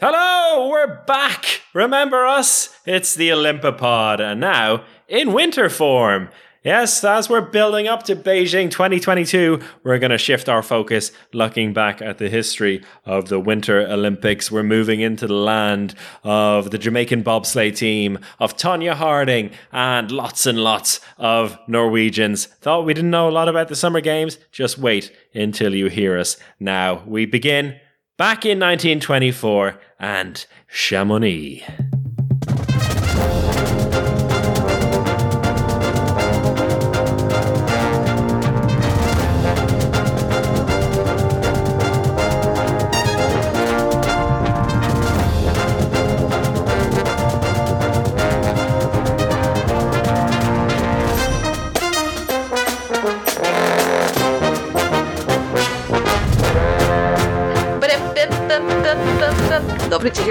Hello, we're back. Remember us? It's the Olympopod, and now in winter form. Yes, as we're building up to Beijing 2022, we're going to shift our focus looking back at the history of the Winter Olympics. We're moving into the land of the Jamaican bobsleigh team, of Tonya Harding, and lots and lots of Norwegians. Thought we didn't know a lot about the Summer Games? Just wait until you hear us. Now, we begin back in 1924 and Chamonix.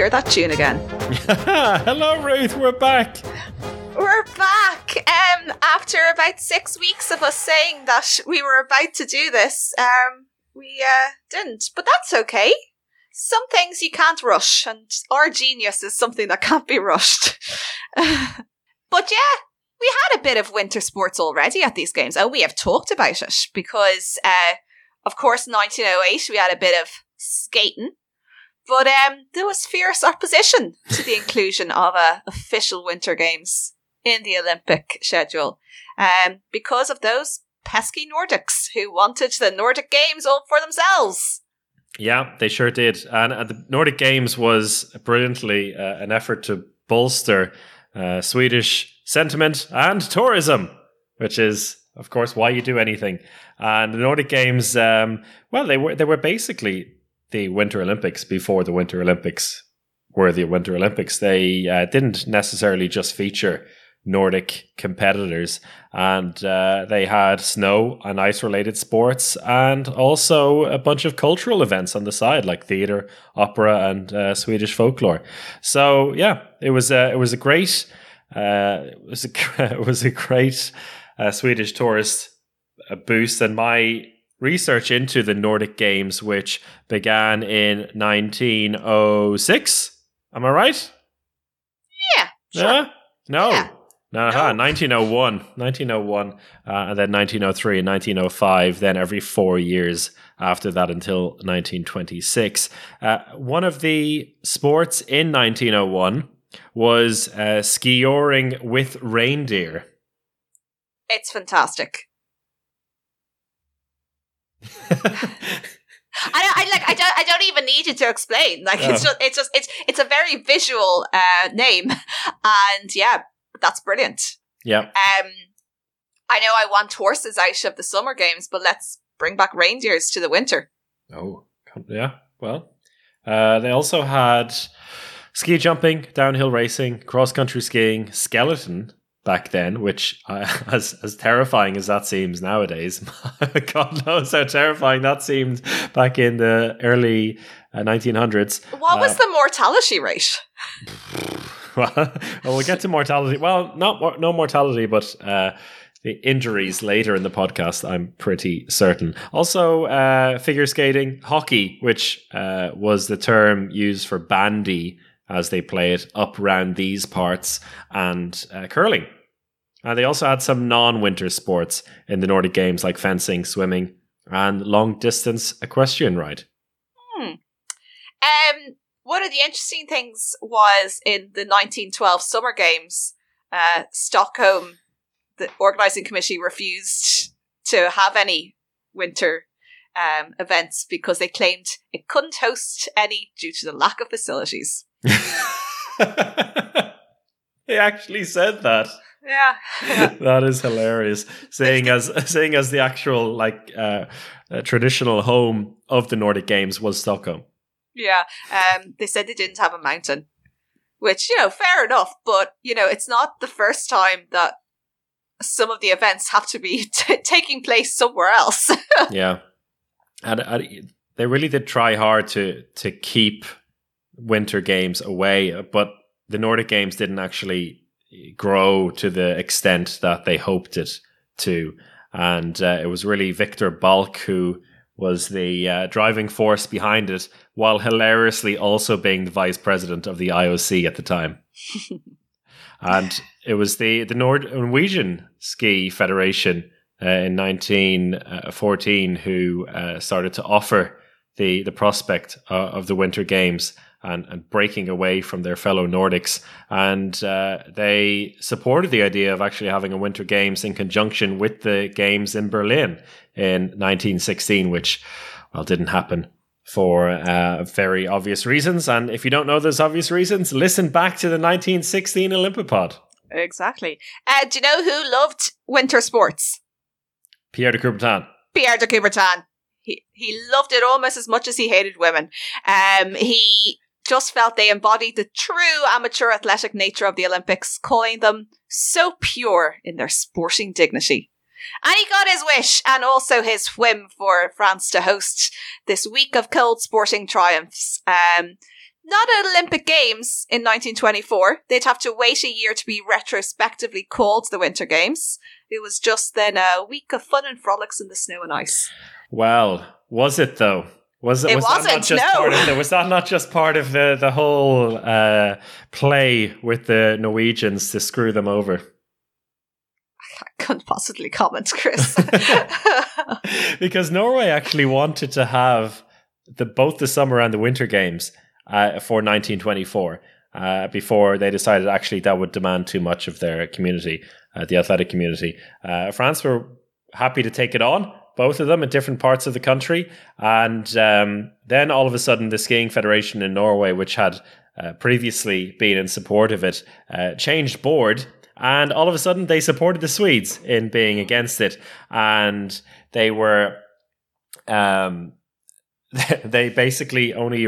Hear that tune again. Hello, Ruth. We're back. We're back. Um, after about six weeks of us saying that we were about to do this, um, we uh, didn't. But that's okay. Some things you can't rush, and our genius is something that can't be rushed. but yeah, we had a bit of winter sports already at these games. Oh, we have talked about it because, uh, of course, 1908 we had a bit of skating but um, there was fierce opposition to the inclusion of uh, official Winter Games in the Olympic schedule um, because of those pesky Nordics who wanted the Nordic Games all for themselves. Yeah, they sure did. And uh, the Nordic Games was brilliantly uh, an effort to bolster uh, Swedish sentiment and tourism, which is, of course, why you do anything. And the Nordic Games, um, well, they were they were basically the Winter Olympics before the Winter Olympics were the Winter Olympics. They uh, didn't necessarily just feature Nordic competitors, and uh, they had snow and ice related sports, and also a bunch of cultural events on the side, like theater, opera, and uh, Swedish folklore. So yeah, it was a, it was a great uh, it was a it was a great uh, Swedish tourist uh, boost, and my research into the Nordic Games, which began in 1906. Am I right? Yeah. Sure. Yeah? No. Yeah. Uh-huh, no. 1901, 1901, uh, and then 1903 and 1905, then every four years after that until 1926. Uh, one of the sports in 1901 was uh, skioring with reindeer. It's fantastic. I, I like I don't I don't even need you to explain. Like it's just it's just it's it's a very visual uh name. And yeah, that's brilliant. Yeah. Um I know I want horses out of the summer games, but let's bring back reindeers to the winter. Oh, yeah. Well, uh, they also had ski jumping, downhill racing, cross country skiing, skeleton, back then, which uh, as as terrifying as that seems nowadays, God knows how terrifying that seemed back in the early uh, 1900s. What was uh, the mortality rate? well, well, we'll get to mortality. Well, not no mortality, but uh, the injuries later in the podcast. I'm pretty certain. Also, uh, figure skating, hockey, which uh, was the term used for bandy as they play it up around these parts, and curling uh, they also had some non winter sports in the Nordic Games like fencing, swimming, and long distance equestrian ride. Hmm. Um, one of the interesting things was in the 1912 Summer Games, uh, Stockholm, the organising committee refused to have any winter um, events because they claimed it couldn't host any due to the lack of facilities. they actually said that. Yeah. that is hilarious. Saying as saying as the actual like uh, uh, traditional home of the Nordic Games was Stockholm. Yeah. Um, they said they didn't have a mountain, which you know, fair enough. But you know, it's not the first time that some of the events have to be t- taking place somewhere else. yeah, and, and they really did try hard to to keep winter games away, but the Nordic Games didn't actually grow to the extent that they hoped it to. And uh, it was really Viktor Balck who was the uh, driving force behind it while hilariously also being the vice president of the IOC at the time. and it was the, the Norwegian Ski Federation uh, in 1914 who uh, started to offer the, the prospect uh, of the Winter Games and, and breaking away from their fellow Nordics. And uh, they supported the idea of actually having a Winter Games in conjunction with the Games in Berlin in 1916, which, well, didn't happen for uh, very obvious reasons. And if you don't know those obvious reasons, listen back to the 1916 Olympipod. Exactly. Uh, do you know who loved winter sports? Pierre de Coubertin. Pierre de Coubertin. He, he loved it almost as much as he hated women. Um, he just felt they embodied the true amateur athletic nature of the Olympics, calling them so pure in their sporting dignity. And he got his wish and also his whim for France to host this week of cold sporting triumphs. Um, not at Olympic Games in 1924. They'd have to wait a year to be retrospectively called the Winter Games. It was just then a week of fun and frolics in the snow and ice. Well, was it though? Was it? Was wasn't, that not just no. part of the, Was that not just part of the the whole uh, play with the Norwegians to screw them over? I couldn't possibly comment, Chris. because Norway actually wanted to have the both the summer and the winter games uh, for 1924. Uh, before they decided actually that would demand too much of their community, uh, the athletic community. Uh, France were happy to take it on, both of them in different parts of the country. And um, then all of a sudden, the Skiing Federation in Norway, which had uh, previously been in support of it, uh, changed board. And all of a sudden, they supported the Swedes in being against it. And they were, um, they basically only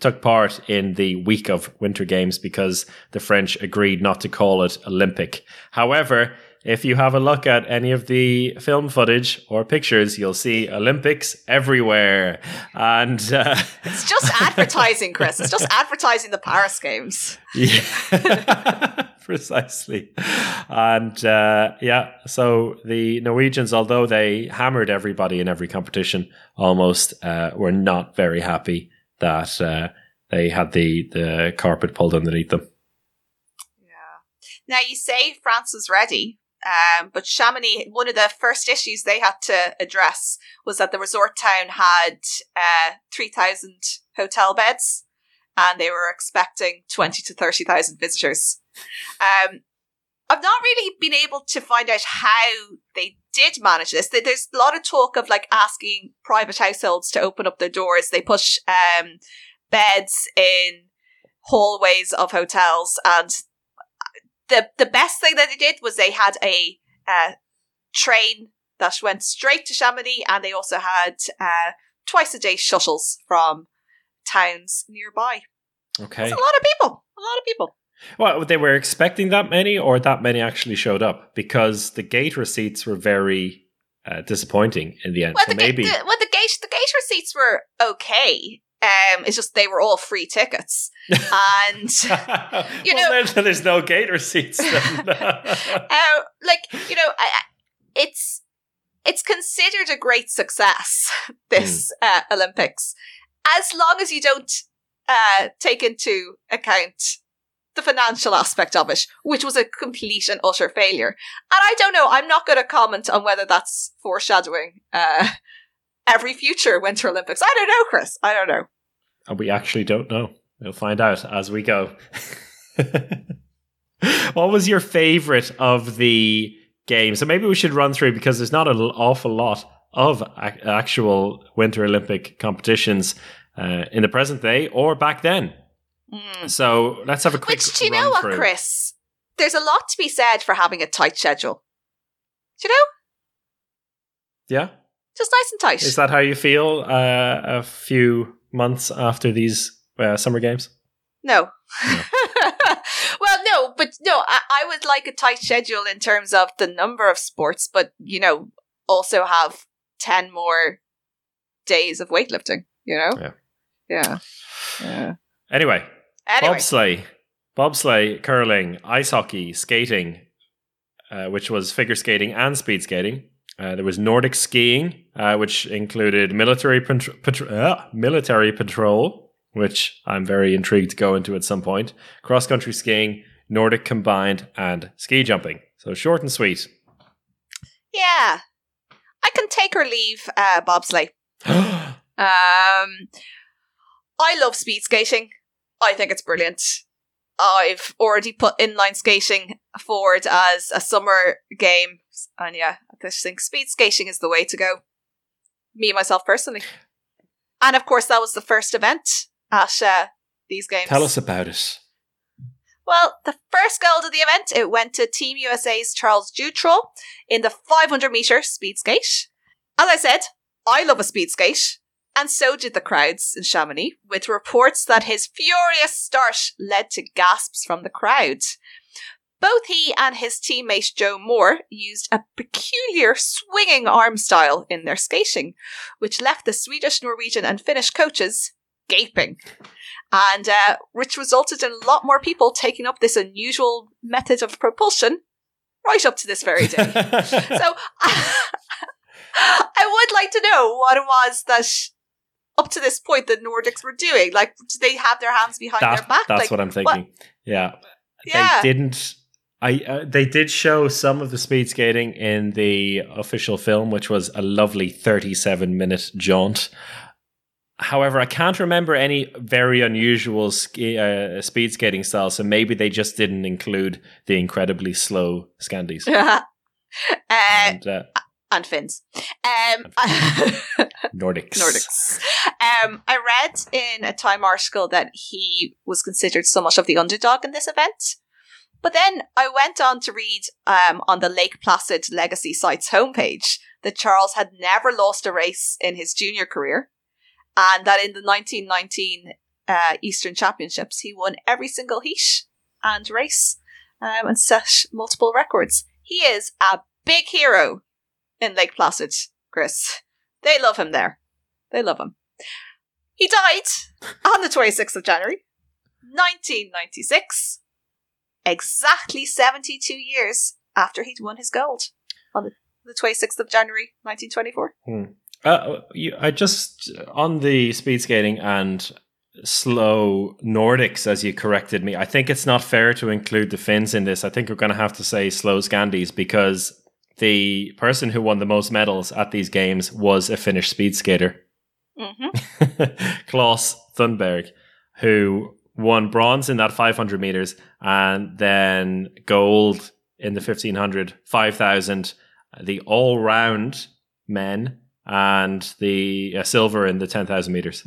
took part in the week of Winter Games because the French agreed not to call it Olympic. However, if you have a look at any of the film footage or pictures, you'll see Olympics everywhere. And uh, it's just advertising, Chris. It's just advertising the Paris Games. Yeah, precisely. And uh, yeah, so the Norwegians, although they hammered everybody in every competition almost, uh, were not very happy that uh, they had the the carpet pulled underneath them. Yeah. Now you say France was ready, um, but Chamonix, one of the first issues they had to address was that the resort town had uh, three thousand hotel beds, and they were expecting twenty to thirty thousand visitors. Um, I've not really been able to find out how they did manage this. There's a lot of talk of like asking private households to open up their doors. They push um, beds in hallways of hotels, and the the best thing that they did was they had a uh, train that went straight to Chamonix, and they also had uh, twice a day shuttles from towns nearby. Okay, That's a lot of people. A lot of people. Well, they were expecting that many, or that many actually showed up because the gate receipts were very uh, disappointing in the end. Well, so the, ga- maybe the, well, the gate the gate receipts were okay. Um, it's just they were all free tickets, and you well, know- then there's no gate receipts. Uh, like you know, I, it's it's considered a great success. This uh, Olympics, as long as you don't uh, take into account the financial aspect of it, which was a complete and utter failure. And I don't know. I'm not going to comment on whether that's foreshadowing uh, every future Winter Olympics. I don't know, Chris. I don't know. And we actually don't know. We'll find out as we go. what was your favorite of the games? So maybe we should run through because there's not an awful lot of ac- actual Winter Olympic competitions uh, in the present day or back then. So let's have a quick Which, do you know what, through. Chris? There's a lot to be said for having a tight schedule. Do you know? Yeah, Just nice and tight. is that how you feel uh, a few months after these uh, summer games? No. well, no, but no, I, I would like a tight schedule in terms of the number of sports, but, you know, also have 10 more days of weightlifting, you know? Yeah. Yeah. Yeah. Anyway, Anyway, bobsleigh, bobsleigh, curling, ice hockey, skating, uh, which was figure skating and speed skating, Uh, there was Nordic skiing, uh, which included military patr- patr- uh, military patrol, which I'm very intrigued to go into at some point. Cross country skiing, Nordic combined, and ski jumping. So short and sweet. Yeah. I can take or leave uh, bobsleigh. um, I love speed skating. I think it's brilliant. I've already put inline skating forward as a summer game, and yeah, I just think speed skating is the way to go. Me myself personally, and of course that was the first event at uh, these games. Tell us about it. Well, the first gold of the event it went to Team USA's Charles Jewtraw in the 500 meter speed skate. As I said, I love a speed skate. And so did the crowds in Chamonix, with reports that his furious start led to gasps from the crowd. Both he and his teammate Joe Moore used a peculiar swinging arm style in their skating, which left the Swedish, Norwegian, and Finnish coaches gaping. And uh, which resulted in a lot more people taking up this unusual method of propulsion right up to this very day. so I would like to know what it was that up to this point the Nordics were doing? Like, do they have their hands behind that, their back? That's like, what I'm thinking. What? Yeah. Yeah. They didn't. I uh, they did show some of the speed skating in the official film, which was a lovely 37 minute jaunt. However, I can't remember any very unusual ski, uh, speed skating styles, so maybe they just didn't include the incredibly slow Scandies. uh, and, uh, and Finns. Um, Nordics. Nordics. Um, I read in a Time article that he was considered so much of the underdog in this event. But then I went on to read um, on the Lake Placid Legacy site's homepage that Charles had never lost a race in his junior career, and that in the 1919 uh, Eastern Championships he won every single heat and race um, and set multiple records. He is a big hero in Lake Placid, Chris. They love him there. They love him. He died on the 26th of January, 1996, exactly 72 years after he'd won his gold on the, the 26th of January, 1924. Hmm. Uh, you, I just, on the speed skating and slow Nordics, as you corrected me, I think it's not fair to include the Finns in this. I think we're going to have to say slow Scandies because the person who won the most medals at these games was a Finnish speed skater, mm-hmm. Clas Thunberg, who won bronze in that 500 meters and then gold in the 1500, 5000, the all round men, and the uh, silver in the 10,000 meters.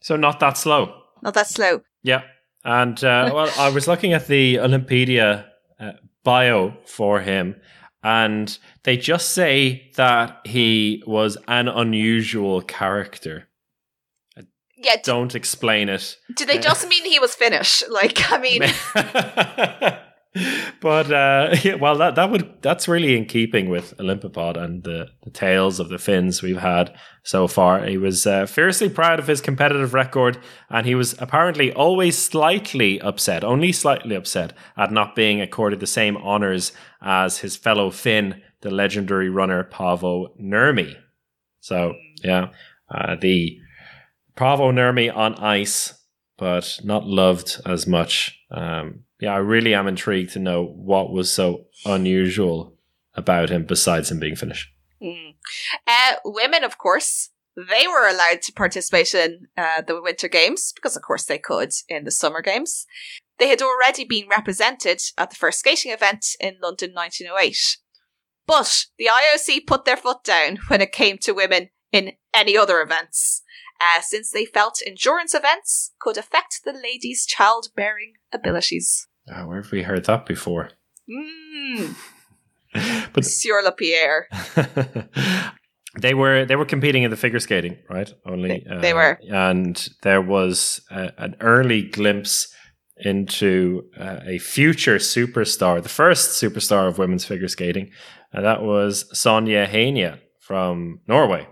So not that slow. Not that slow. Yeah. And uh, well, I was looking at the Olympedia uh, bio for him, and they just say that he was an unusual character. Yeah, don't explain it. Do they just mean he was Finnish? Like, I mean, but uh, yeah, well, that that would that's really in keeping with Olympipod and the, the tales of the Finns we've had so far. He was uh, fiercely proud of his competitive record, and he was apparently always slightly upset, only slightly upset, at not being accorded the same honors as his fellow Finn, the legendary runner Paavo Nurmi. So yeah, uh, the Paavo Nurmi on ice, but not loved as much. Um, yeah, I really am intrigued to know what was so unusual about him besides him being Finnish. Mm. Uh, women, of course, they were allowed to participate in uh, the Winter Games because, of course, they could in the Summer Games. They had already been represented at the first skating event in London 1908. But the IOC put their foot down when it came to women in any other events uh, since they felt endurance events could affect the lady's childbearing abilities. Oh, where have we heard that before? Mm. but Monsieur Lapierre. they were they were competing in the figure skating, right? Only they, they uh, were, and there was a, an early glimpse into uh, a future superstar, the first superstar of women's figure skating, and that was Sonja Henie from Norway.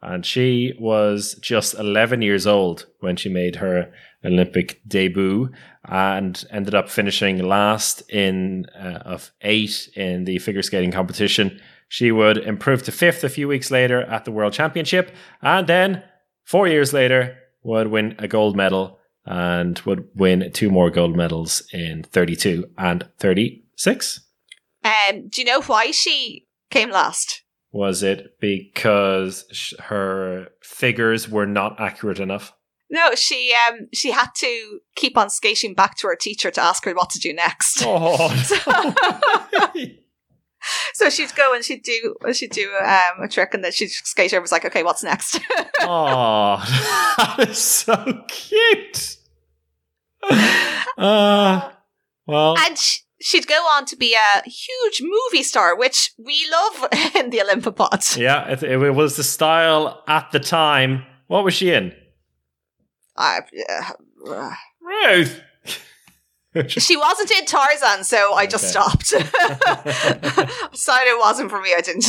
And she was just 11 years old when she made her Olympic debut and ended up finishing last in uh, of eight in the figure skating competition She would improve to fifth a few weeks later at the World Championship, and then four years later would win a gold medal and would win two more gold medals in 32 and 36. Um, do you know why she came last? Was it because sh- her figures were not accurate enough? No, she um she had to keep on skating back to her teacher to ask her what to do next. Oh, So she'd go and she'd do she'd do um, a trick, and then she'd skate over. Was like, okay, what's next? oh, that is so cute. Uh, well, and sh- she'd go on to be a huge movie star, which we love in the Olympopod. yeah, it, it was the style at the time. What was she in? Uh, uh, Ruth. she wasn't in Tarzan, so I just Okay. stopped. Decided it wasn't for me. I didn't.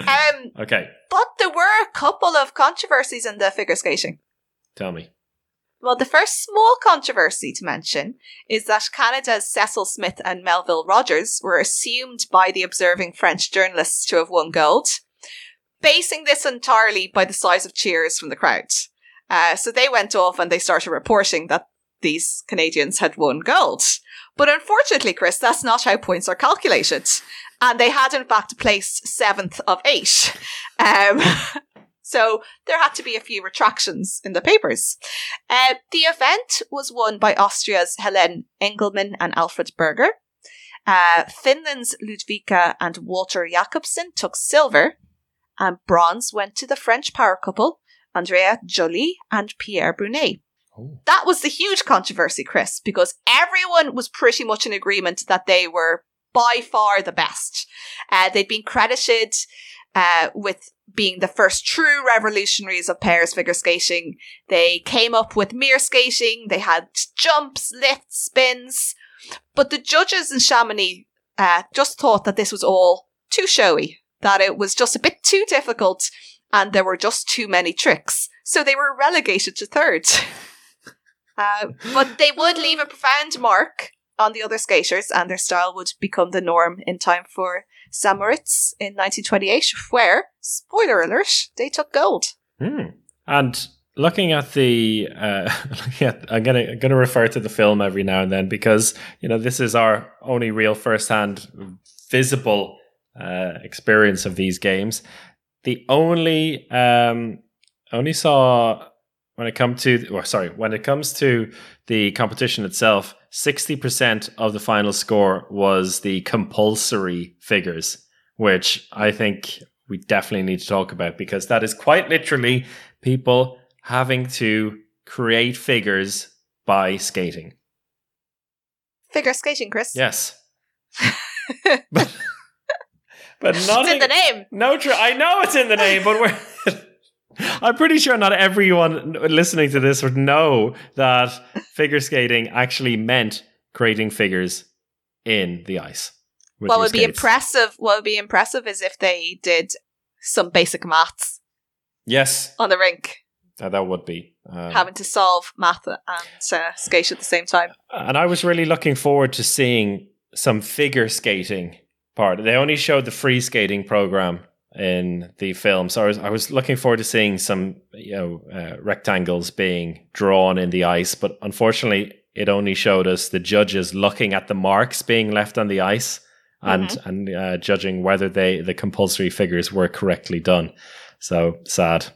um, okay, but there were a couple of controversies in the figure skating. tell me. Well, the first small controversy to mention is that Canada's Cecil Smith and Melville Rogers were assumed by the observing French journalists to have won gold, basing this entirely by the size of cheers from the crowd. Uh, so they went off and they started reporting that these Canadians had won gold. But unfortunately, Chris, that's not how points are calculated. And they had, in fact, placed seventh of eight. Um, so there had to be a few retractions in the papers. Uh, the event was won by Austria's Helen Engelmann and Alfred Berger. Uh, Finland's Ludvika and Walter Jakobsson took silver, and bronze went to the French power couple, Andrea Joly and Pierre Brunet. Oh. That was the huge controversy, Chris, because everyone was pretty much in agreement that they were by far the best. Uh, they'd been credited uh, with being the first true revolutionaries of pairs figure skating. They came up with mirror skating. They had jumps, lifts, spins. But the judges in Chamonix uh, just thought that this was all too showy, that it was just a bit too difficult, and there were just too many tricks. So they were relegated to third. Uh, but they would leave a profound mark on the other skaters, and their style would become the norm in time for St. In 1928, where, spoiler alert, they took gold. Hmm. And looking at the, uh, I'm gonna I'm gonna refer to the film every now and then because you know this is our only real firsthand visible uh, experience of these games. The only um, only saw when it comes to, or sorry, when it comes to the competition itself, sixty percent of the final score was the compulsory figures, which I think we definitely need to talk about because that is quite literally people having to create figures by skating. Figure skating, Chris. Yes. but, but not it's in the name. no, tr- I know it's in the name, but we're. I'm pretty sure not everyone listening to this would know that figure skating actually meant creating figures in the ice. What would be impressive? What would be impressive is if they did some basic maths Yes, on the rink, uh, that would be. Um, having to solve math and uh, skate at the same time. and I was really looking forward to seeing some figure skating part. They only showed the free skating program in the film, so I was I was looking forward to seeing some you know uh, rectangles being drawn in the ice, but unfortunately, it only showed us the judges looking at the marks being left on the ice and and uh, judging whether they the compulsory figures were correctly done. So sad.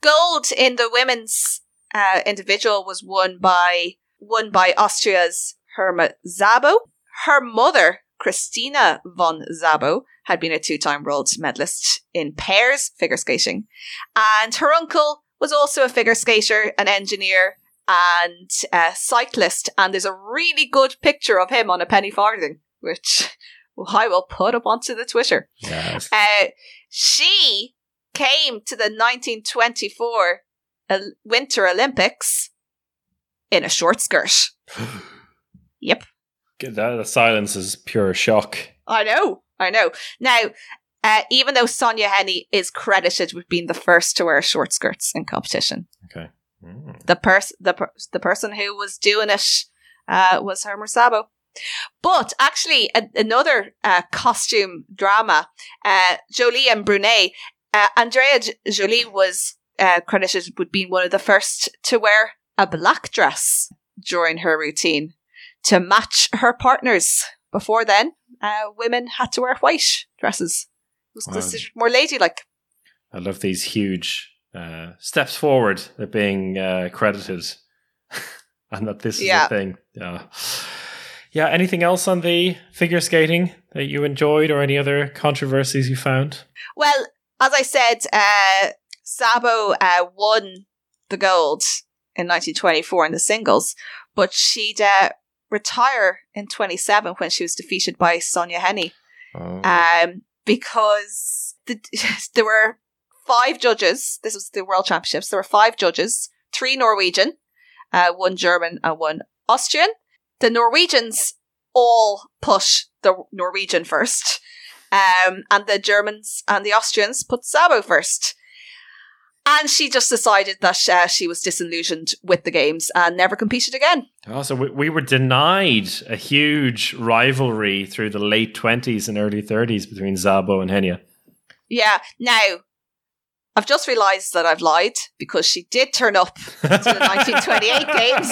Gold in the women's uh, individual was won by won by Austria's Herma Szabo. Her mother, Christina von Szabo, had been a two-time world medalist in pairs figure skating, and her uncle was also a figure skater, an engineer, and a cyclist. And there's a really good picture of him on a penny farthing, which I will put up onto the Twitter. Yes. Uh, she came to the 1924 Winter Olympics in a short skirt. Yep. That, the silence is pure shock. I know, I know. Now, uh, even though Sonja Henie is credited with being the first to wear short skirts in competition, Mm. the person the per- the person who was doing it uh, was Herma Szabo. But actually, a- another uh, costume drama, uh, Joly and Brunet. Uh, Andrea J- Joly was uh, credited with being one of the first to wear a black dress during her routine to match her partners. Before then, uh, women had to wear white dresses. It was Wow. considered more ladylike. I love these huge uh, steps forward. They're being uh, credited, and that this is a thing. Yeah. Yeah. Anything else on the figure skating that you enjoyed, or any other controversies you found? Well, as I said, uh, Szabo uh, won the gold in 1924 in the singles, but she'd uh, retire in 27 when she was defeated by Sonja Henie Oh. um, because the, there were five judges. This was the World Championships. There were five judges, three Norwegian, uh, one German, and one Austrian. The Norwegians all push the Norwegian first, um, and the Germans and the Austrians put Szabo first. And she just decided that uh, she was disillusioned with the games and never competed again. Oh, so we, we were denied a huge rivalry through the late 20s and early 30s between Szabo and Henie. Yeah. Now, I've just realised that I've lied because she did turn up to the 1928 games,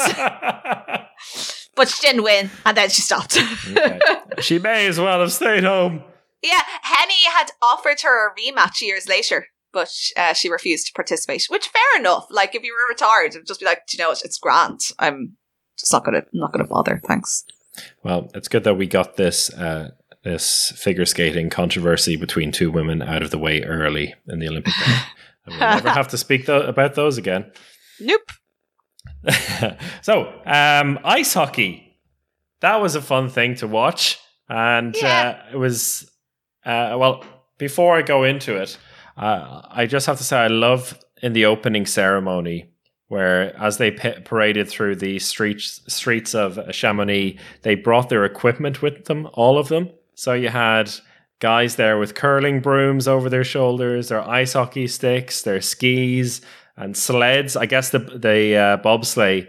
but she didn't win, and then she stopped. Okay. she may as well have stayed home. yeah, Henie had offered her a rematch years later, but uh, she refused to participate. Which fair enough. Like if you were retired, it'd just be like, Do you know what? It's grand. I'm just not gonna, I'm not gonna bother. Thanks. Well, it's good that we got this uh, this figure skating controversy between two women out of the way early in the Olympic we'll never have to speak tho- about those again. Nope. so, um, ice hockey. That was a fun thing to watch. And Yeah. uh, it was, uh, well, before I go into it, uh, I just have to say I love in the opening ceremony where as they pa- paraded through the streets streets of Chamonix, they brought their equipment with them, all of them. So you had guys there with curling brooms over their shoulders, their ice hockey sticks, their skis, and sleds. I guess the the uh, bobsleigh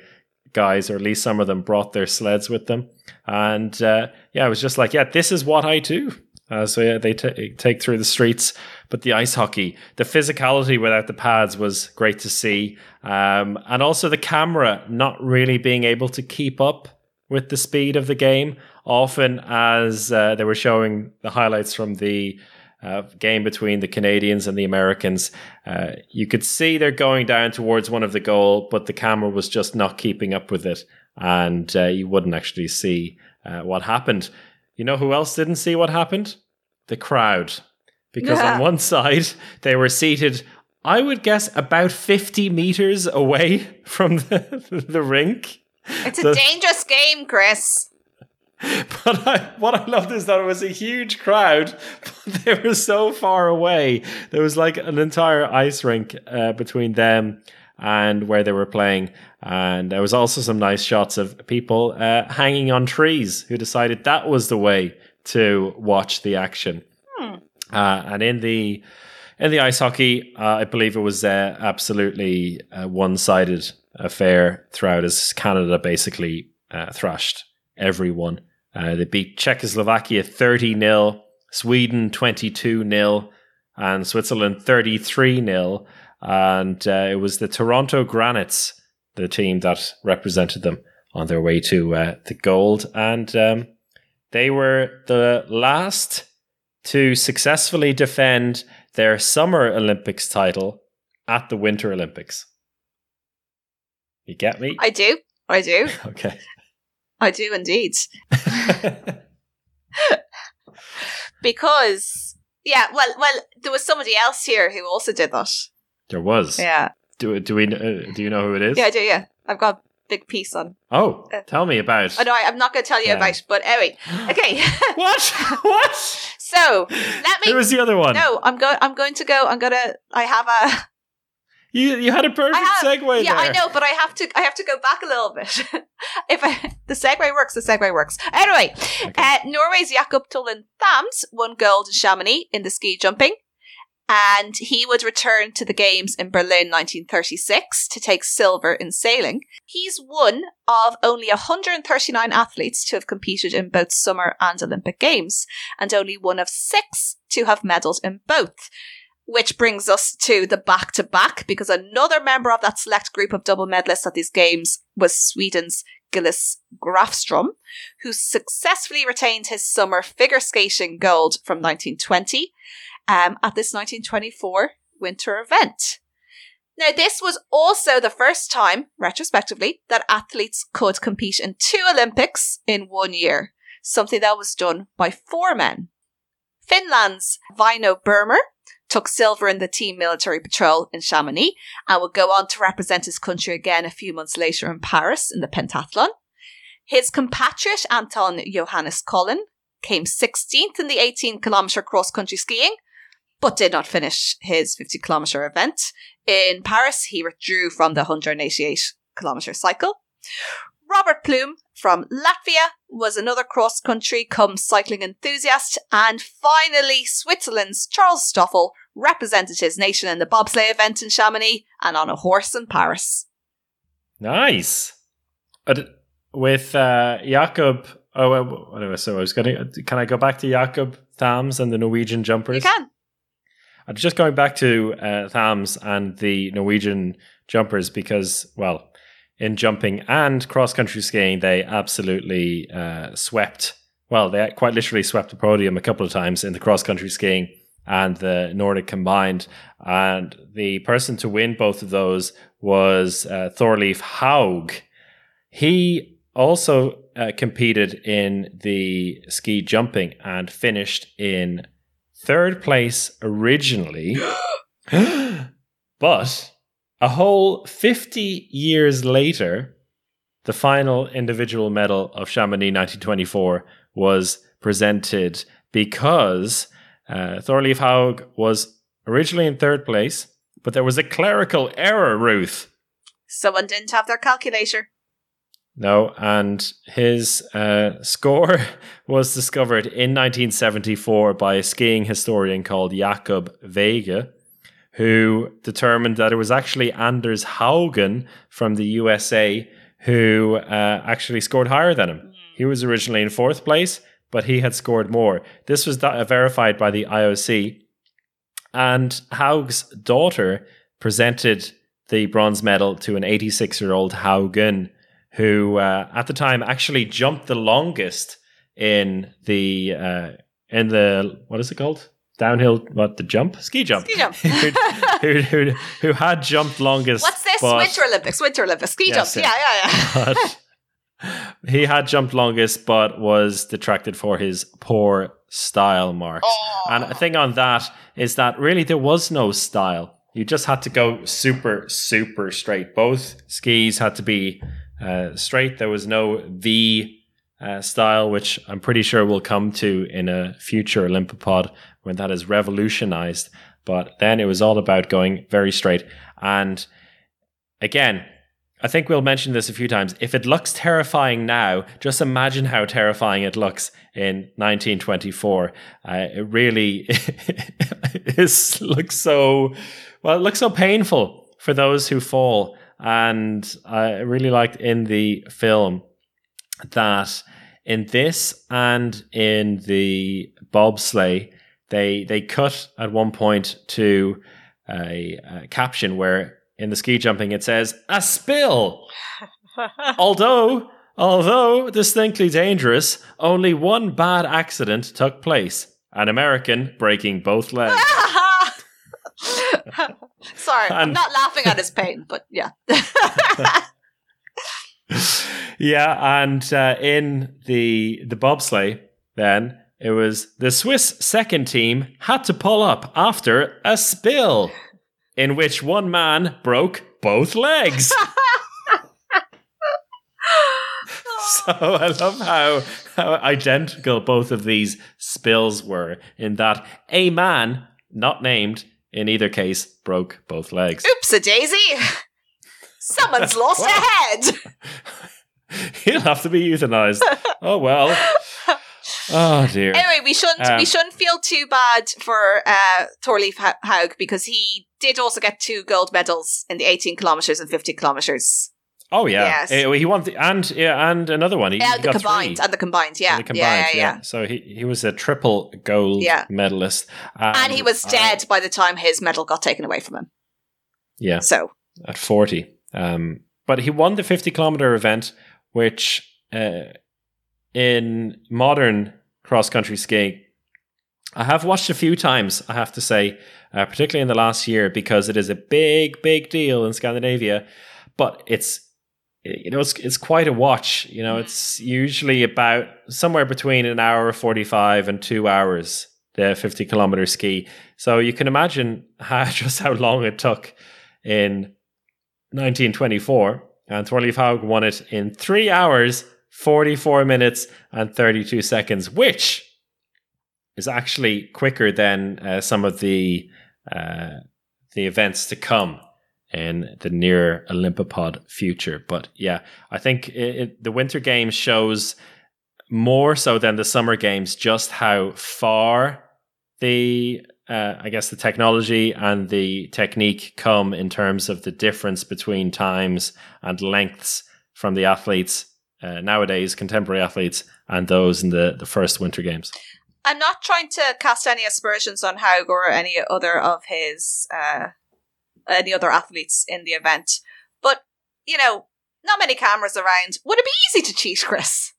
guys, or at least some of them, brought their sleds with them. And uh, yeah, it was just like, yeah, this is what I do. Uh, so yeah, they t- take through the streets. But the ice hockey, the physicality without the pads was great to see, um, and also the camera not really being able to keep up with the speed of the game. Often, as uh, they were showing the highlights from the uh, game between the Canadians and the Americans, uh, you could see they're going down towards one of the goal, but the camera was just not keeping up with it, and uh, you wouldn't actually see uh, what happened. You know who else didn't see what happened? The crowd. Because on one side, they were seated, I would guess, about 50 meters away from the, the rink. It's a dangerous game, Chris. But I, what I loved is that it was a huge crowd, but they were so far away. There was like an entire ice rink uh, between them and where they were playing. And there was also some nice shots of people uh, hanging on trees who decided that was the way to watch the action. Uh, and in the in the ice hockey, uh, I believe it was uh, absolutely a one-sided affair throughout, as Canada basically uh, thrashed everyone. Uh, they beat Czechoslovakia 30 0, Sweden 22 0, and Switzerland 33 0. And uh, it was the Toronto Granites, the team that represented them on their way to uh, the gold. And um, they were the last to successfully defend their Summer Olympics title at the Winter Olympics. You get me? I do. I do. okay. I do indeed. Because yeah, well, well, there was somebody else here who also did that. There was. Yeah, Do do we uh, do you know who it is? yeah, I do. Yeah, I've got a big piece on. Oh, Uh, tell me about. I know I, I'm not going to tell you Yeah. about, but anyway, okay. What? what? so let me. Who was the other one? no, I'm going. I'm going to go. I'm gonna. I have a. You you had a perfect have- segue yeah, there. I know, but I have to. I have to go back a little bit. if I, the segue works, the segue works. Anyway, uh, Norway's Jakob Tullin Thams won gold in Chamonix in the ski jumping. And he would return to the Games in Berlin 1936 to take silver in sailing. He's one of only 139 athletes to have competed in both Summer and Olympic Games, and only one of six to have medalled in both. Which brings us to the back to back, because another member of that select group of double medalists at these games was Sweden's Gillis Grafstrom, who successfully retained his summer figure skating gold from 1920 um, at this 1924 winter event. Now, this was also the first time, retrospectively, that athletes could compete in two Olympics in one year, something that was done by four men. Finland's Väinö Bremer took silver in the team military patrol in Chamonix and would go on to represent his country again a few months later in Paris in the pentathlon. His compatriot Anton Johannes Collin came 16th in the 18 kilometre cross country skiing, but did not finish his 50 kilometre event. In Paris, he withdrew from the 188 kilometre cycle. Robert Plume from Latvia was another cross country come cycling enthusiast. And finally, Switzerland's Charles Stoffel represented his nation in the bobsleigh event in Chamonix and on a horse in Paris. Nice. with uh, Jakob, oh, anyway, so I was going to, can I go back to Jakob Thams and the Norwegian jumpers? You can. Just going back to uh, Thams and the Norwegian jumpers because, well, in jumping and cross country skiing, they absolutely uh, swept. Well, they quite literally swept the podium a couple of times in the cross country skiing and the Nordic combined. And the person to win both of those was uh, Thorleif Haug. He also uh, competed in the ski jumping and finished in third place originally. but a whole 50 years later, the final individual medal of Chamonix 1924 was presented because uh, Thorleif Haug was originally in third place, but there was a clerical error, Ruth. Someone didn't have their calculator. No, and his uh, score was discovered in 1974 by a skiing historian called Jakob Vaage, who determined that it was actually Anders Haugen from the USA who uh, actually scored higher than him. He was originally in fourth place, but he had scored more. This was th- verified by the IOC. And Haug's daughter presented the bronze medal to an 86 year old Haugen, who uh, at the time actually jumped the longest in the uh, in the what is it called downhill, what the jump, ski jump, ski jump, who, who, who, had jumped longest. What's this? But, Winter Olympics, Winter Olympics, ski yes, jump. Yeah, yeah, yeah. he had jumped longest, but was detracted for his poor style marks. Oh. And the thing on that is that really there was no style. You just had to go super, super straight. Both skis had to be uh, straight. There was no V uh, style, which I'm pretty sure we'll come to in a future Olympopod when that is revolutionized. But then it was all about going very straight. And again, I think we'll mention this a few times. If it looks terrifying now, just imagine how terrifying it looks in 1924. Uh, it really is, looks so, well, it looks so painful for those who fall. And I really liked in the film that in this and in the bobsleigh, they they cut at one point to a, a caption where in the ski jumping it says a spill. although although distinctly dangerous, only one bad accident took place: an American breaking both legs. Sorry, I'm not laughing at his pain, but yeah. yeah, and uh, in the the bobsleigh, then it was the Swiss second team had to pull up after a spill, in which one man broke both legs. so I love how, how identical both of these spills were, in that a man, not named in either case, broke both legs. Oops a daisy! Someone's lost a head! He'll have to be euthanized. Oh well. Oh dear. Anyway, we shouldn't Um, we shouldn't feel too bad for uh, Ha- Haug because he did also get two gold medals in the 18 kilometers and 50 kilometers. Oh yeah, Yes. Eh, he won the, and yeah, and another one. He, Yeah, he the got combined three. and the combined. Yeah, And the yeah, combined, yeah, yeah. So he he was a triple gold Yeah. medalist, um, And he was uh, dead by the time his medal got taken away from him. yeah, So at forty. Um, but he won the fifty kilometer event, which uh, in modern cross country skiing, I have watched a few times. I have to say, uh, particularly in the last year, because it is a big, big deal in Scandinavia. But it's you know it's it's quite a watch. You know, it's usually about somewhere between an hour forty five and two hours. The fifty kilometer ski. So you can imagine how just how long it took in 1924, and Thorleif Haug won it in three hours, 44 minutes, and 32 seconds, which is actually quicker than uh, some of the uh, the events to come in the near Olympipod future. But yeah, I think it, it, the Winter Games shows more so than the Summer Games just how far the uh, I guess the technology and the technique come in terms of the difference between times and lengths from the athletes uh, nowadays, contemporary athletes, and those in the, the first Winter Games. I'm not trying to cast any aspersions on Haug or any other of his uh, any other athletes in the event, but you know, not many cameras around. Would it be easy to cheat, Chris?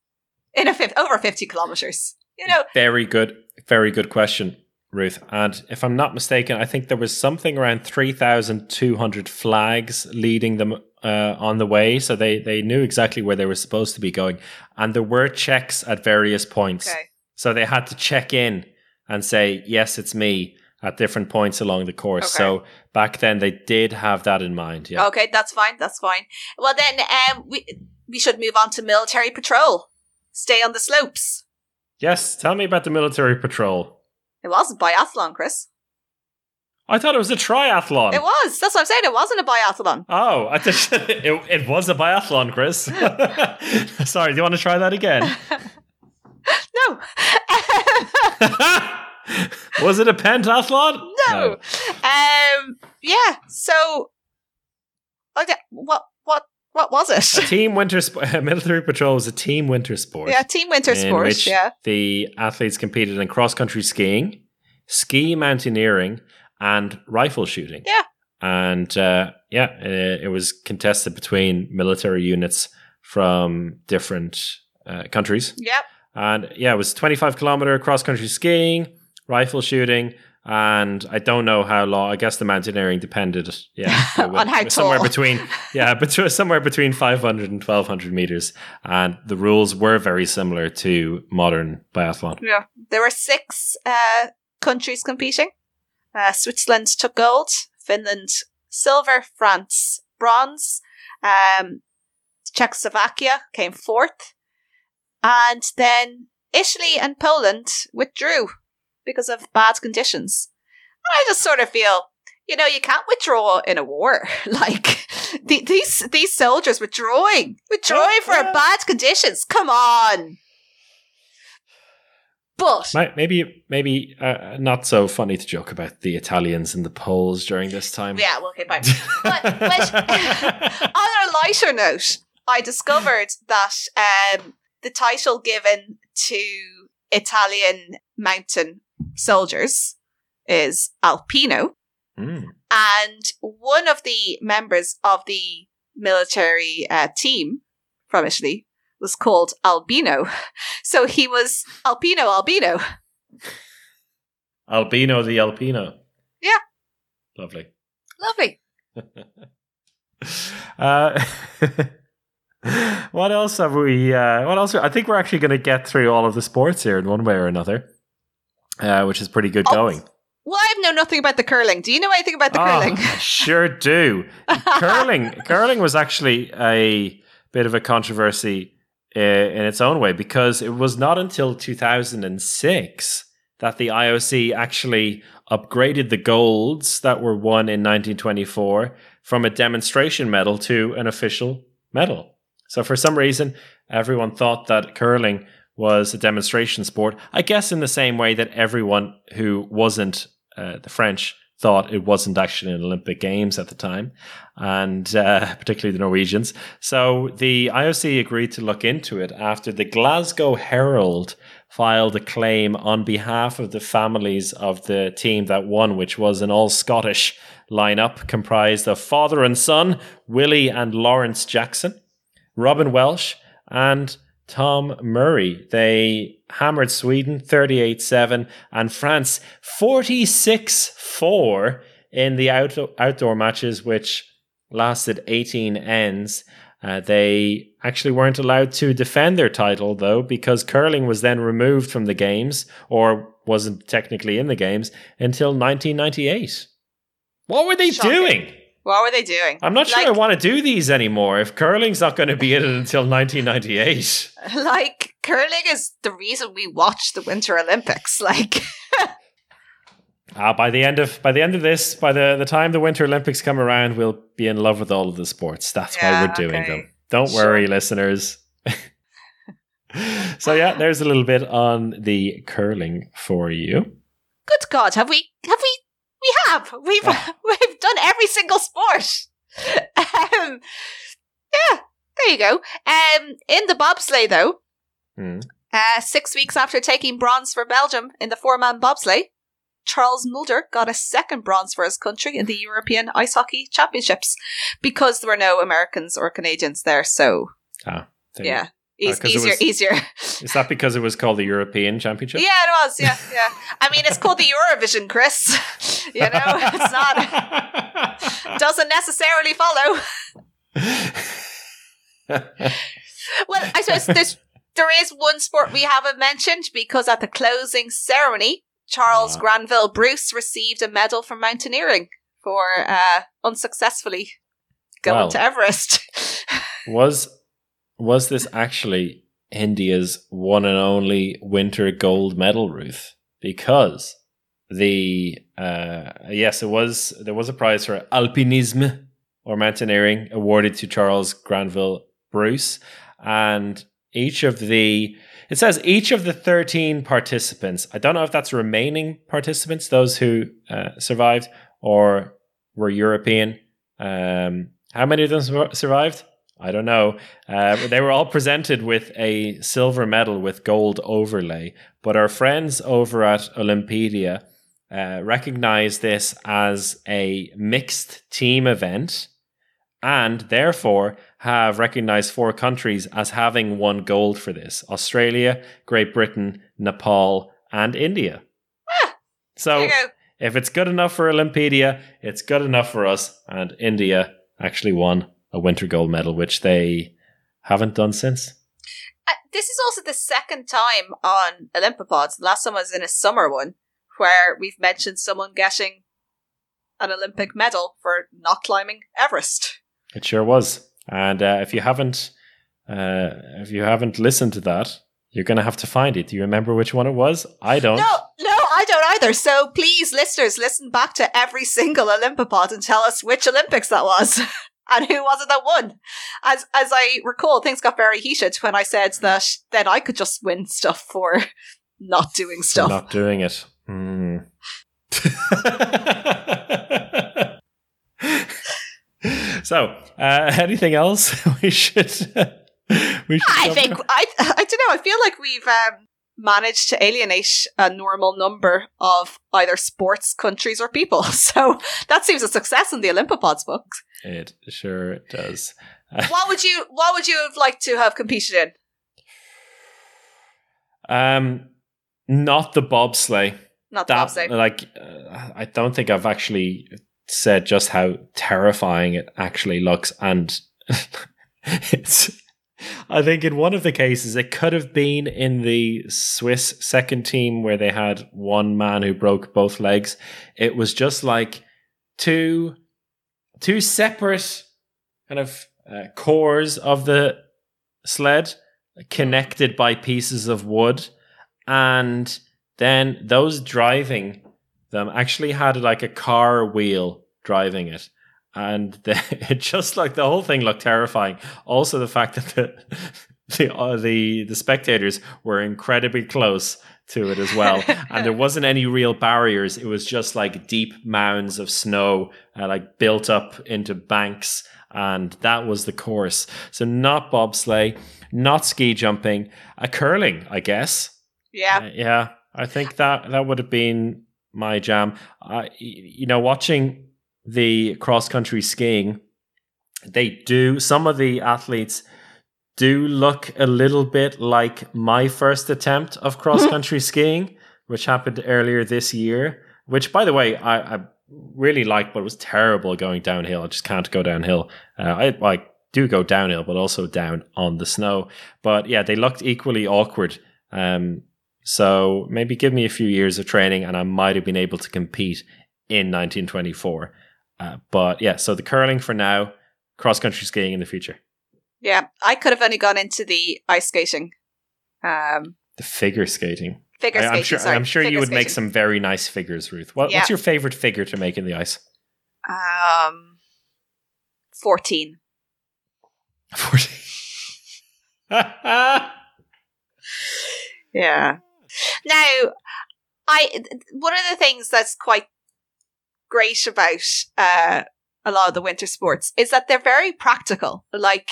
In a fif- over fifty kilometers, you know, Very good, very good question, Ruth. And if I'm not mistaken, I think there was something around 3,200 flags leading them uh, on the way. So they, they knew exactly where they were supposed to be going. And there were checks at various points. okay. So they had to check in and say, yes, it's me at different points along the course. Okay. So back then they did have that in mind. Yeah. Okay, that's fine. That's fine. Well, then um, we we should move on to military patrol. Stay on the slopes. Yes. Tell me about the military patrol. It wasn't biathlon, Chris. I thought it was a triathlon. It was. That's what I'm saying. It wasn't a biathlon. Oh, I thought it, it was a biathlon, Chris. Sorry, do you want to try that again? No. Was it a pentathlon? no. Um. Yeah. So. Okay. What? What? What was A it? team winter sp- military patrol was a team winter sport. yeah. Team winter in sport. Yeah. the athletes competed in cross country skiing, ski mountaineering, and rifle shooting. Yeah. And uh, yeah, uh, it was contested between military units from different uh, countries. Yep. And yeah, it was 25 kilometer cross country skiing, rifle shooting, and I don't know how long. I guess the mountaineering depended, yeah, On with- how with somewhere between yeah, between somewhere between 500 and 1200 meters, and the rules were very similar to modern biathlon. Yeah. There were six uh, countries competing. Uh, Switzerland took gold, Finland silver, France bronze, um, Czechoslovakia came fourth, and then Italy and Poland withdrew because of bad conditions. And I just sort of feel, you know, you can't withdraw in a war. like the, these these soldiers withdrawing, withdrawing for bad conditions. Come on. But Maybe, maybe uh, not so funny to joke about the Italians and the Poles during this time. yeah, well, okay, fine. But, but on a lighter note, I discovered that um, the title given to Italian mountain soldiers is Alpino, Mm. and one of the members of the military uh, team from Italy was called Albino. So he was Alpino Albino. Albino the Alpino. Yeah. Lovely. Lovely. Uh, what else have we? Uh, what else? I think we're actually going to get through all of the sports here in one way or another, uh, which is pretty good Oh, going. Well, I know nothing about the curling. Do you know anything about the Oh, curling? Sure do. curling, curling was actually a bit of a controversy uh, in its own way because it was not until 2006 that the IOC actually upgraded the golds that were won in 1924 from a demonstration medal to an official medal. So for some reason, everyone thought that curling was a demonstration sport. I guess in the same way that everyone who wasn't uh, the French thought it wasn't actually an Olympic Games at the time, and uh, particularly the Norwegians. So the IOC agreed to look into it after the Glasgow Herald filed a claim on behalf of the families of the team that won, which was an all Scottish lineup comprised of father and son, Willie and Lawrence Jackson, Robin Welsh, and Tom Murray. They hammered Sweden 38 7 and France 46 4 in the out- outdoor matches, which lasted 18 ends. Uh, they actually weren't allowed to defend their title, though, because curling was then removed from the games, or wasn't technically in the games, until 1998. What were they Shocking. doing? What were they doing? I'm not sure Like- I want to do these anymore. If curling's not going to be in it until 1998. Like curling is the reason we watch the Winter Olympics. Like Uh, by the end of by the end of this, by the, the time the Winter Olympics come around, we'll be in love with all of the sports. That's Yeah, why we're doing okay. them. Don't Sure. worry, listeners. so yeah, there's a little bit on the curling for you. good God, have we have we we have. We've Ah. we've done every single sport. Um Yeah, there you go. Um in the bobsleigh though, Hmm. Uh, six weeks after taking bronze for Belgium in the four man bobsleigh, Charles Mulder got a second bronze for his country in the European Ice Hockey Championships because there were no Americans or Canadians there. So, Ah, yeah, eas- easier, was- easier. Is that because it was called the European Championship? yeah, it was. Yeah, yeah. I mean, it's called the Eurovision, Chris. you know, it's not, doesn't necessarily follow. Well, I suppose there's there is one sport we haven't mentioned because at the closing ceremony, Charles Ah. Granville Bruce received a medal for mountaineering for uh, unsuccessfully going Well. to Everest. was was this actually India's one and only winter gold medal, Ruth? Because the uh, yes, it was there was a prize for alpinisme or mountaineering awarded to Charles Granville Bruce, and each of the it says each of the 13 participants i don't know if that's remaining participants those who uh, survived or were european um, how many of them survived i don't know uh, they were all presented with a silver medal with gold overlay but our friends over at olympedia uh, recognize this as a mixed team event and therefore have recognized four countries as having won gold for this Australia, Great Britain, Nepal, and India. there So if it's good enough for Olympedia, it's good enough for us. And India actually won a winter gold medal, which they haven't done since. Uh, this is also the second time on Olympipods. The last time was in a summer one where we've mentioned someone getting an Olympic medal for not climbing Everest. It sure was. And uh, if you haven't, uh, if you haven't listened to that, you're going to have to find it. Do you remember which one it was? I don't. No, no, I don't either. So please, listeners, listen back to every single Olympipod and tell us which Olympics that was and who was it that won. As as I recall, things got very heated when I said that then I could just win stuff for not doing for stuff. not doing it. Hmm. so, uh, anything else we should? we should. I think I I don't know. I feel like we've um, managed to alienate a normal number of either sports, countries, or people. So that seems a success in the Olympipods book. it sure does. what would you What would you have liked to have competed in? Um, not the bobsleigh. Not the that bobsleigh. like uh, I don't think I've actually said just how terrifying it actually looks, and it's. I think in one of the cases it could have been in the Swiss second team where they had one man who broke both legs. It was just like two two separate kind of uh, cores of the sled connected by pieces of wood and then those driving them actually had like a car wheel driving it and the, it just like the whole thing looked terrifying also the fact that the the uh, the the spectators were incredibly close to it as well, and there wasn't any real barriers. It was just like deep mounds of snow, uh, like built up into banks, and that was the course. So not bobsleigh, not ski jumping, a curling, I guess. Yeah, uh, yeah. I think that that would have been my jam. Uh, you know, watching the cross country skiing, they do some of the athletes do look a little bit like my first attempt of cross country skiing, which happened earlier this year. Which, by the way, I, I really liked, but it was terrible going downhill. I just can't go downhill. Uh, I like do go downhill, but also down on the snow. But yeah, they looked equally awkward. Um, so maybe give me a few years of training, and I might have been able to compete in 1924. Uh, but yeah, so the curling for now, cross country skiing in the future. Yeah, I could have only gone into the ice skating. Um, the figure skating. Figure skating. I, am sure. sorry, I'm sure you would skating. make some very nice figures, Ruth. What, Yeah. What's your favorite figure to make in the ice? Um, fourteen. Forty. Yeah. Now, I one of the things that's quite great about uh, a lot of the winter sports is that they're very practical. Like,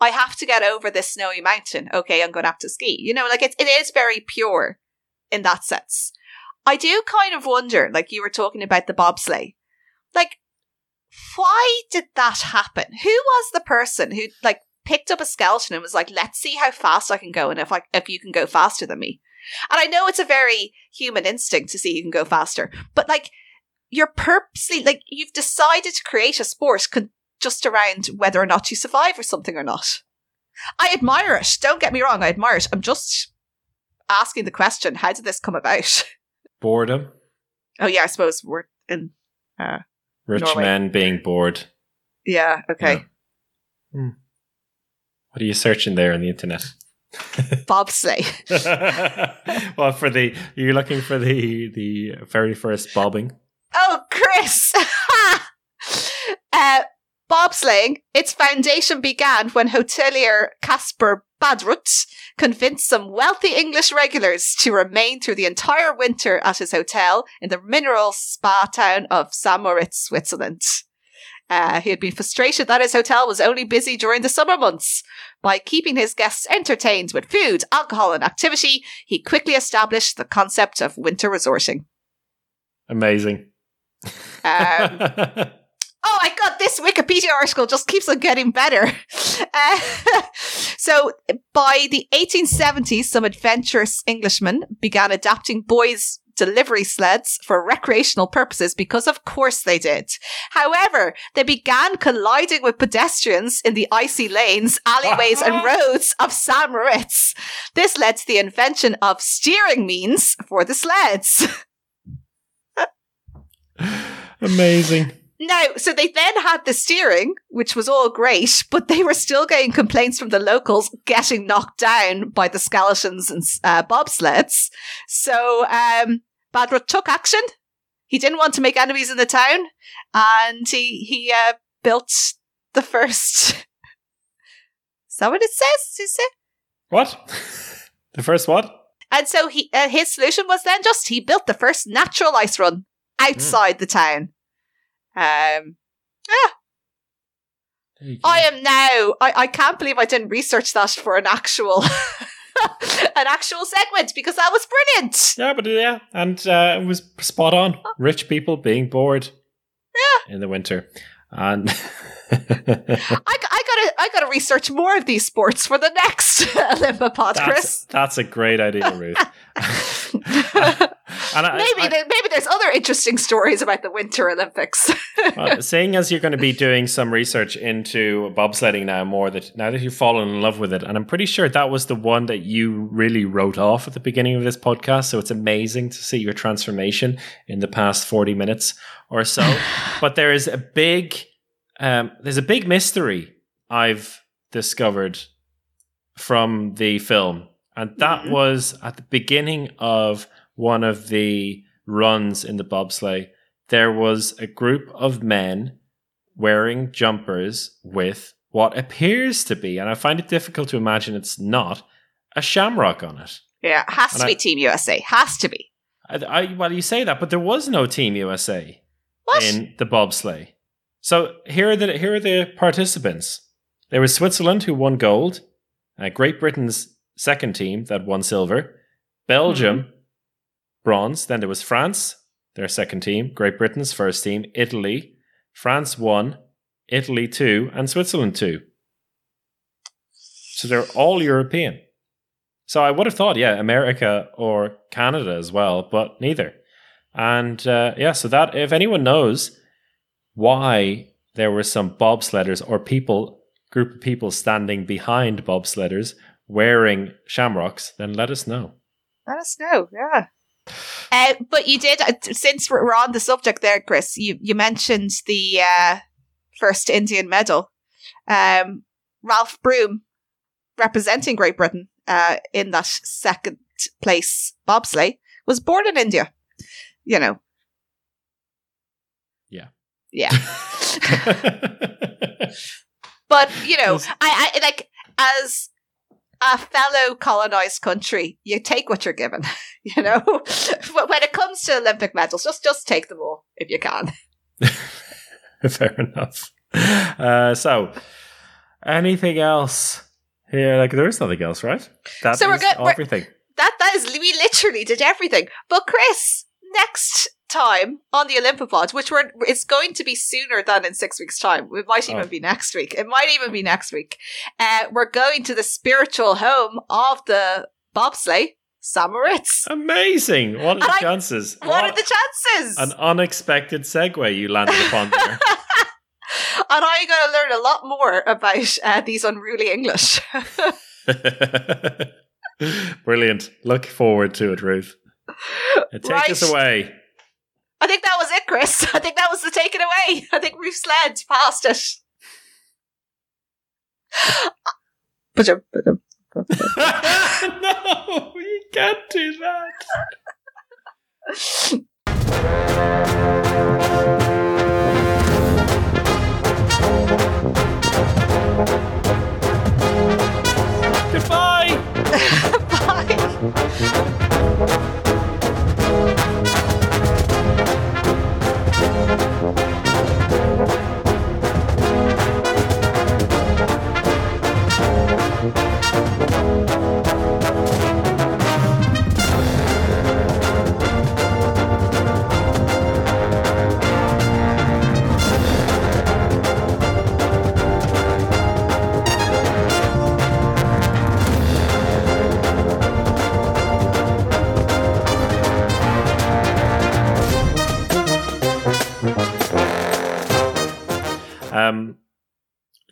I have to get over this snowy mountain. Okay, I'm going to have to ski. You know, like it's it is very pure in that sense. I do kind of wonder, like you were talking about the bobsleigh, like why did that happen? Who was the person who like picked up a skeleton and was like, "Let's see how fast I can go, and if I if you can go faster than me." And I know it's a very human instinct to see who can go faster, but like you're purposely like you've decided to create a sport con- just around whether or not you survive or something or not. I admire it. Don't get me wrong, I admire it. I'm just asking the question: How did this come about? Boredom. Oh yeah, I suppose we're in. Uh, Rich Norway. men being bored. yeah. Okay. Yeah. What are you searching there on the internet? Bobsleigh. well, for the you're looking for the the very first bobbing. Oh, Chris! uh, its foundation began when hotelier Caspar Badrutt convinced some wealthy English regulars to remain through the entire winter at his hotel in the mineral spa town of St. Moritz, Switzerland. Uh, he had been frustrated that his hotel was only busy during the summer months. By keeping his guests entertained with food, alcohol, and activity, he quickly established the concept of winter resorting. Amazing. Um, Oh my god, this Wikipedia article just keeps on getting better. Uh, so, by the 1870s, some adventurous Englishmen began adapting boys' delivery sleds for recreational purposes because, of course, they did. However, they began colliding with pedestrians in the icy lanes, alleyways, and roads of San Moritz. This led to the invention of steering means for the sleds. Amazing. No, so they then had the steering, which was all great, but they were still getting complaints from the locals getting knocked down by the skeletons and uh, bobsleds. So um, Badrutt took action. He didn't want to make enemies in the town, and he he uh, built the first. Is that what it says? Is it? What? the first what? And so he uh, his solution was then just he built the first natural ice run outside the town. Um, go. I am now. I, I can't believe I didn't research that for an actual an actual segment because that was brilliant. Yeah, but yeah, and uh, it was spot on. Rich people being bored. Yeah. In the winter, and I, I gotta I gotta research more of these sports for the next Olympipod, that's, Chris. that's a great idea, Ruth. And I, maybe I- there, maybe there's other interesting stories about the Winter Olympics. well, seeing as you're going to be doing some research into bobsledding now more that now that you've fallen in love with it and i'm pretty sure that was the one that you really wrote off at the beginning of this podcast so it's amazing to see your transformation in the past 40 minutes or so but there is a big um, there's a big mystery i've discovered from the film and that Mhm. was at the beginning of one of the runs in the bobsleigh there was a group of men wearing jumpers with what appears to be, and I find it difficult to imagine it's not, a shamrock on it. Yeah, it has And to I- be Team USA. Has to be. I, I, well, you say that, but there was no Team USA What? in the bobsleigh. So here are the here are the participants. There was Switzerland who won gold, uh, Great Britain's second team that won silver, Belgium bronze. Then there was France, their second team, Great Britain's first team, Italy, France won, Italy two, and Switzerland two. So they're all European. So I would have thought, yeah, America or Canada as well, but neither. And uh, yeah, so that if anyone knows why there were some bobsledders or people, group of people standing behind bobsledders wearing shamrocks, then let us know. Let us know. Yeah. Uh, but you did, uh, since we're we're on the subject there, Chris, you, you mentioned the uh, first Indian medal. Um, Ralph Broome, representing Great Britain uh, in that second place bobsleigh, was born in India. You know. Yeah. Yeah. But you know, I, I like as a fellow colonized country, you take what you're given. You know, But when it comes to Olympic medals, just just take them all if you can. Fair enough. Uh, so, anything else here? Like, there is nothing else, right? That So we're good- we're- Everything. That that is we literally did everything. But Chris, next time on the Olympipod, which we're it's going to be sooner than in six weeks' time. It might even Oh. be next week. It might even be next week. Uh, we're going to the spiritual home of the bobsleigh, St. Moritz. Amazing. What are the And I- chances? What are the chances? An unexpected segue you landed upon there. and I'm going to learn a lot more about uh, these unruly English. Brilliant. Look forward to it, Ruth. Uh, Take Right. us away. I think that was it, Chris. I think that was the take it away. I think we've led past it. Ba-dum, ba-dum. no, you can't do that.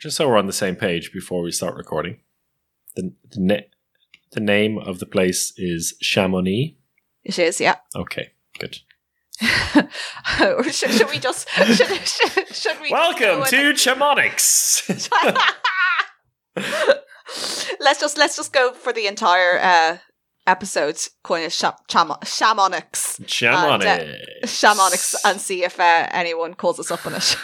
Just so we're on the same page before we start recording, the the, na- the name of the place is Chamonix. It is, yeah. Okay, good. Should, should we just should, should, should we Welcome to Chamonix. let's just let's just go for the entire uh episode calling it sham- cham- shamonics Chamonix. shamonics and see if uh, anyone calls us up on it